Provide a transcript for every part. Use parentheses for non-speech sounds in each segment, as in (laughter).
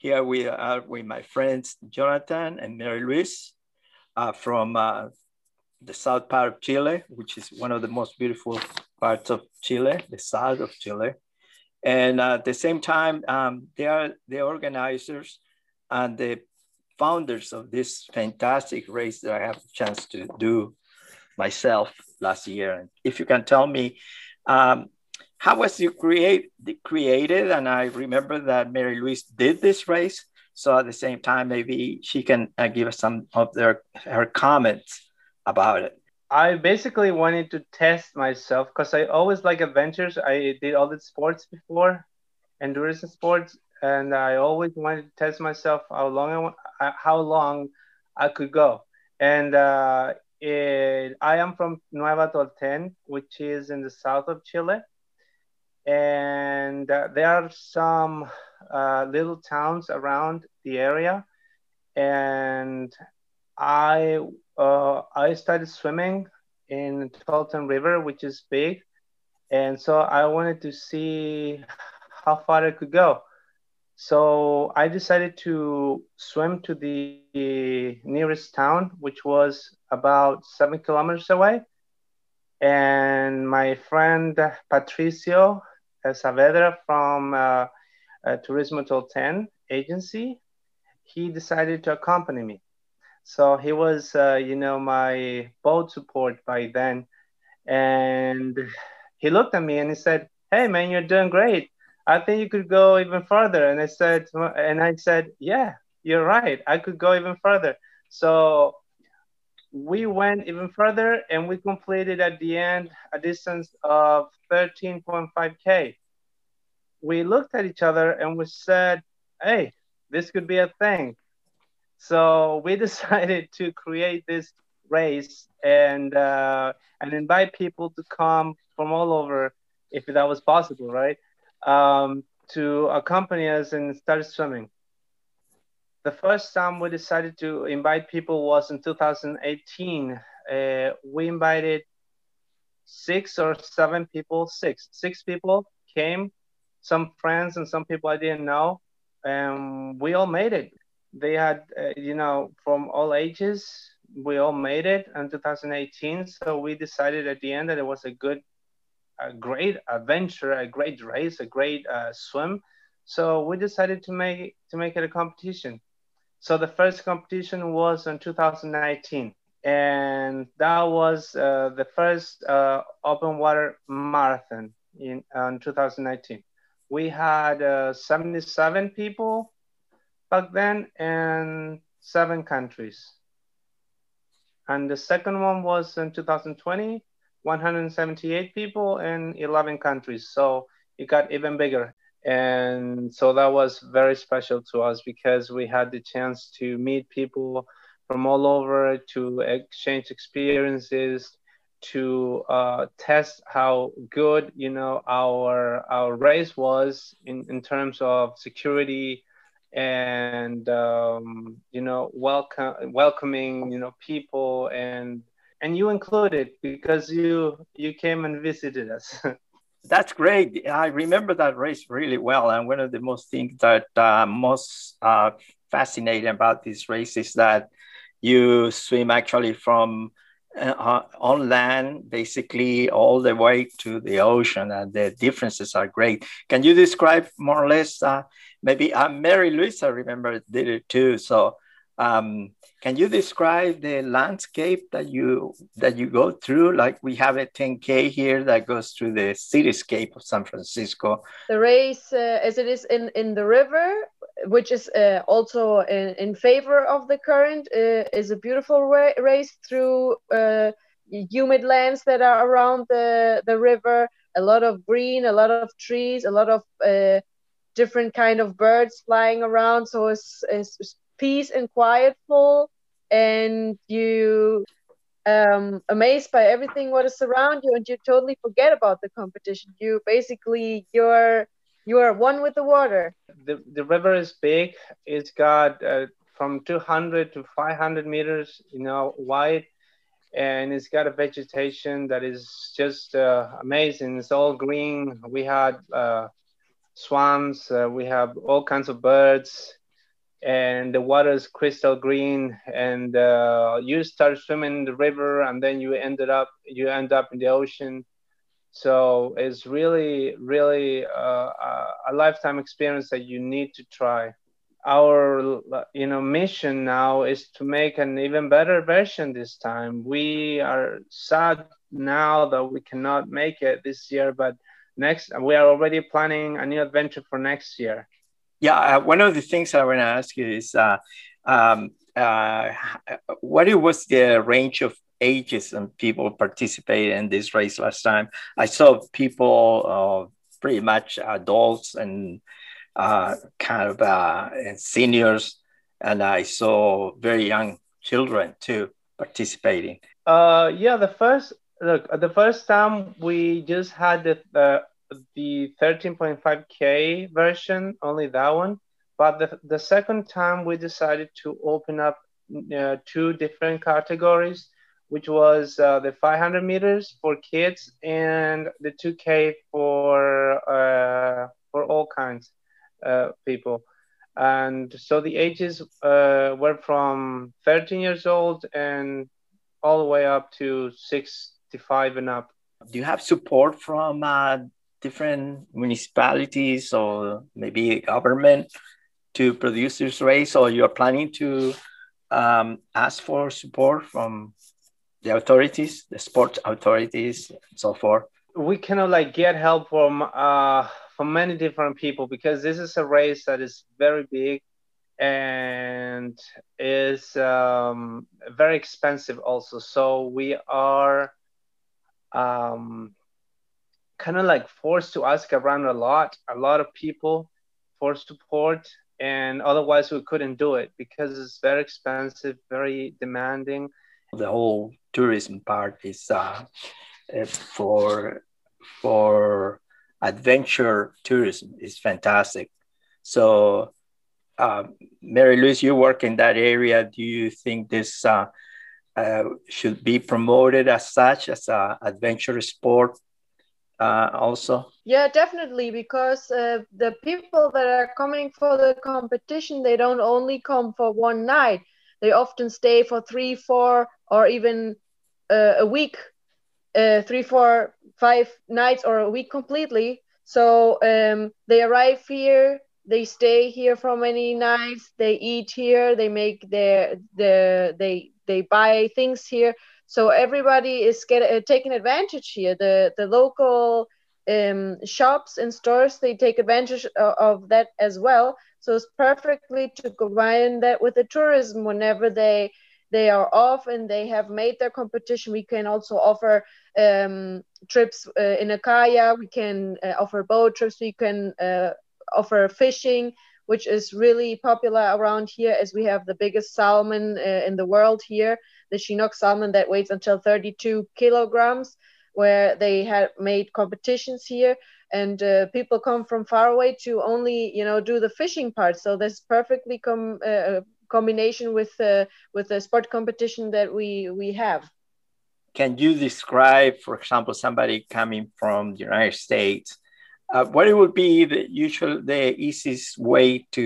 Here we are with my friends Jonathan and Mary Louise uh, from uh, the south part of Chile, which is one of the most beautiful parts of Chile, the south of Chile. And uh, at the same time, um, they are the organizers and the founders of this fantastic race that I have a chance to do myself last year. And if you can tell me um, how was you create created? And I remember that Mary Louise did this race. So at the same time, maybe she can uh, give us some of their her comments about it. I basically wanted to test myself because I always like adventures. I did all the sports before, endurance sports, and I always wanted to test myself how long I uh, how long I could go. And uh, it, I am from Nueva Tolten, which is in the south of Chile and uh, there are some uh, little towns around the area and i uh, i started swimming in Tolten river which is big. And so i wanted to see how far i could go. So i decided to swim to the nearest town which was about seven kilometers away. And my friend patricio Saavedra from uh, uh, Turismo agency, he decided to accompany me. So he was, uh, you know, my boat support by then. And he looked at me and he said, Hey man, you're doing great. I think you could go even further. And I said, and I said, yeah, you're right. I could go even further. So we went even further and we completed at the end a distance of 13.5K. We looked at each other and we said, hey, this could be a thing. So we (laughs) decided to create this race and uh, and invite people to come from all over, if that was possible, right? Um, to accompany us and start swimming the first time we decided to invite people was in 2018. Uh, we invited six or seven people, six, six people came, some friends and some people I didn't know, and we all made it. They had, uh, you know, from all ages, we all made it in 2018. So we decided at the end that it was a good, a great adventure, a great race, a great uh, swim. So we decided to make to make it a competition. So the first competition was in 2019, and that was uh, the first uh, open water marathon in, in 2019. We had uh, 77 people back then in seven countries. And the second one was in 2020, 178 people in 11 countries. So it got even bigger and so that was very special to us because we had the chance to meet people from all over to exchange experiences to uh, test how good you know our our race was in, in terms of security and um, you know welcome welcoming you know people and and you included because you you came and visited us (laughs) That's great. I remember that race really well. And one of the most things that uh, most uh, fascinating about this race is that you swim actually from uh, on land, basically all the way to the ocean, and the differences are great. Can you describe more or less? Uh, maybe uh, Mary Louise, I remember, did it too. So um, can you describe the landscape that you that you go through? Like we have a 10K here that goes through the cityscape of San Francisco. The race, uh, as it is in, in the river, which is uh, also in, in favor of the current, uh, is a beautiful ra race through uh, humid lands that are around the, the river. A lot of green, a lot of trees, a lot of uh, different kind of birds flying around. So it's, it's peace and quietful and you um amazed by everything what is around you and you totally forget about the competition you basically you're You are one with the water. The, the river is big. It's got uh, from 200 to 500 meters, you know, wide, and it's got a vegetation that is just uh, amazing. It's all green. We had uh, swans. Uh, we have all kinds of birds and the water is crystal green and uh, you start swimming in the river and then you ended up you end up in the ocean so it's really really uh, a lifetime experience that you need to try. Our you know mission now is to make an even better version this time. We are sad now that we cannot make it this year but next we are already planning a new adventure for next year. Yeah, uh, one of the things I want to ask you is uh, um, uh, what was the range of ages and people participating in this race last time? I saw people, uh, pretty much adults and uh, kind of uh, and seniors, and I saw very young children too participating. yeah, the first look, the first time we just had the the 13.5K version, only that one. But the, the second time we decided to open up uh, two different categories, which was uh, the 500 meters for kids and the 2K for uh, for all kinds of people. And so the ages uh, were from 13 years old and all the way up to 65 and up. Do you have support from uh, different municipalities or maybe government to produce this race, or you're planning to um, ask for support from the authorities, the sports authorities, and so forth? We cannot like get help from uh, from many different people because this is a race that is very big and is um, very expensive also. So we are um, kind of like forced to ask around a lot, a lot of people for support, and otherwise we couldn't do it because it's very expensive, very demanding. The whole tourism part is uh, for for adventure tourism is fantastic. So, uh, Mary Louise, you work in that area. Do you think this uh, uh, should be promoted as such as an adventure sport uh, also? Yeah, definitely, because uh, the people that are coming for the competition, they don't only come for one night. They often stay for three, four, or even uh, a week, uh, three, four, five nights, or a week completely. So um, they arrive here, they stay here for many nights, they eat here, they make their, the they they buy things here so everybody is get, uh, taking advantage here. The the local um, shops and stores they take advantage of, of, that as well. So it's perfectly to combine that with the tourism whenever they they are off and they have made their competition. We can also offer um, trips uh, in a kayak. We can uh, offer boat trips. We can uh, offer fishing, which is really popular around here, as we have the biggest salmon uh, in the world here the Chinook salmon that weighs until 32 kilograms, where they had made competitions here. And uh, people come from far away to only, you know, do the fishing part. So this perfectly com- uh, combination with uh, with the sport competition that we we have. Can you describe, for example, somebody coming from the United States? Uh, what it would be the usual, the easiest way to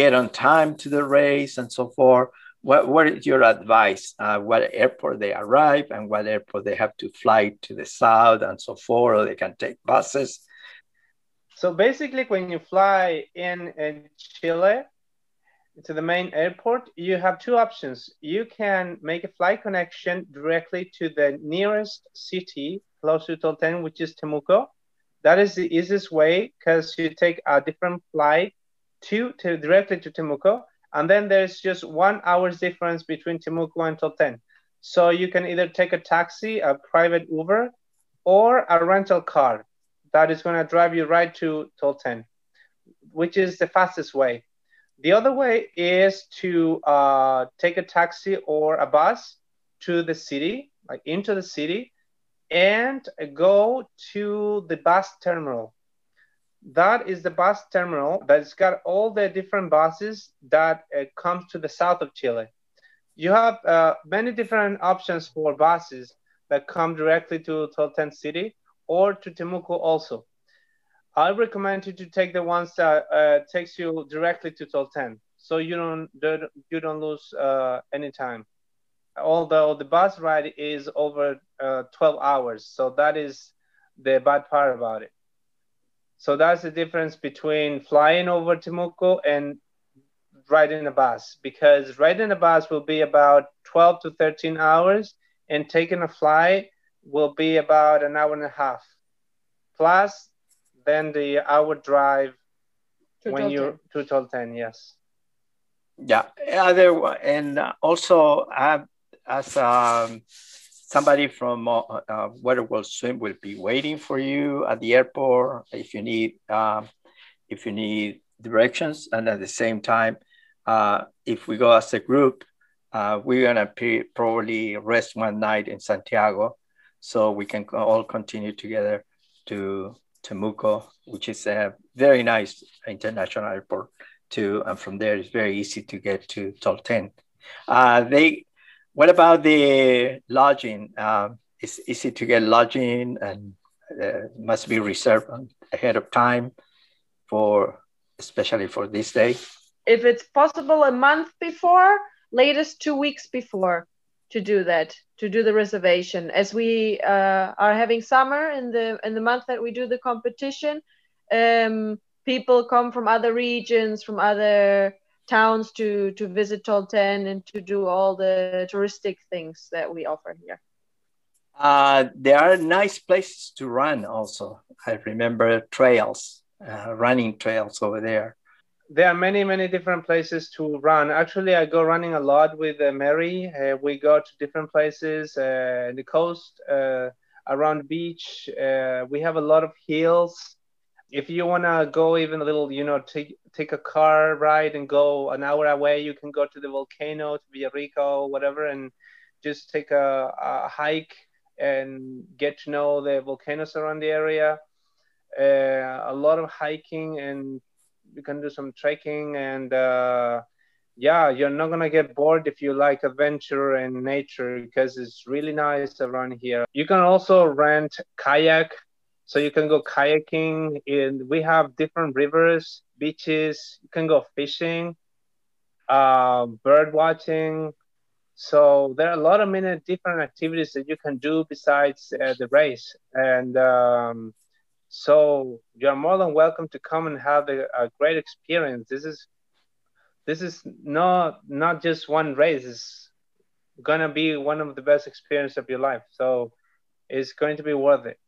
get on time to the race and so forth? What, what is your advice? Uh, what airport they arrive and what airport they have to fly to the south and so forth, or they can take buses? So basically, when you fly in, in Chile to the main airport, you have two options. You can make a flight connection directly to the nearest city close to Tolten, which is Temuco. That is the easiest way because you take a different flight to, to directly to Temuco and then there's just one hour's difference between Temuco and Tolten. So you can either take a taxi, a private Uber, or a rental car that is going to drive you right to Tolten, which is the fastest way. The other way is to uh, take a taxi or a bus to the city, like into the city, and go to the bus terminal. That is the bus terminal that's got all the different buses that uh, come to the south of Chile. You have uh, many different options for buses that come directly to Tolten City or to Temuco also. I recommend you to take the ones that uh, takes you directly to Tolten, so you don't you don't lose uh, any time. Although the bus ride is over uh, 12 hours, so that is the bad part about it. So that's the difference between flying over Temuco and riding a bus, because riding a bus will be about 12 to 13 hours, and taking a flight will be about an hour and a half. Plus, then the hour drive to when you're to Tolten, yes. Yeah, other and also uh, as um, somebody from uh, uh, Swim will be waiting for you at the airport if you need um, if you need directions, and at the same time, uh, if we go as a group, uh, we're gonna probably rest one night in Santiago, so we can all continue together to Temuco, which is a very nice international airport too. And from there, it's very easy to get to Tolten. Uh, they, what about the lodging? Um, it's easy to get lodging and uh, must be reserved ahead of time for, especially for this day. If it's possible, a month before, latest two weeks before to do that to do the reservation as we uh, are having summer in the in the month that we do the competition um, people come from other regions from other towns to to visit Tolten and to do all the touristic things that we offer here. Uh, there are nice places to run also. I remember trails uh, running trails over there. There are many many different places to run. Actually i go running a lot with uh, mary. Uh, we go to different places uh, the coast uh, around the beach. Uh, we have a lot of hills. If you want to go even a little you know take take a car ride and go an hour away. You can go to the volcano to villarrica or whatever and just take a, a hike and get to know the volcanoes around the area. Uh, a lot of hiking and you can do some trekking and uh, yeah you're not gonna get bored if you like adventure and nature because it's really nice around here. You can also rent kayak so you can go kayaking and we have different rivers beaches you can go fishing uh, bird watching so there are a lot of many different activities that you can do besides uh, the race and um, so you're more than welcome to come and have a, a great experience. This is this is not not just one race. It's gonna be one of the best experience of your life. So it's going to be worth it.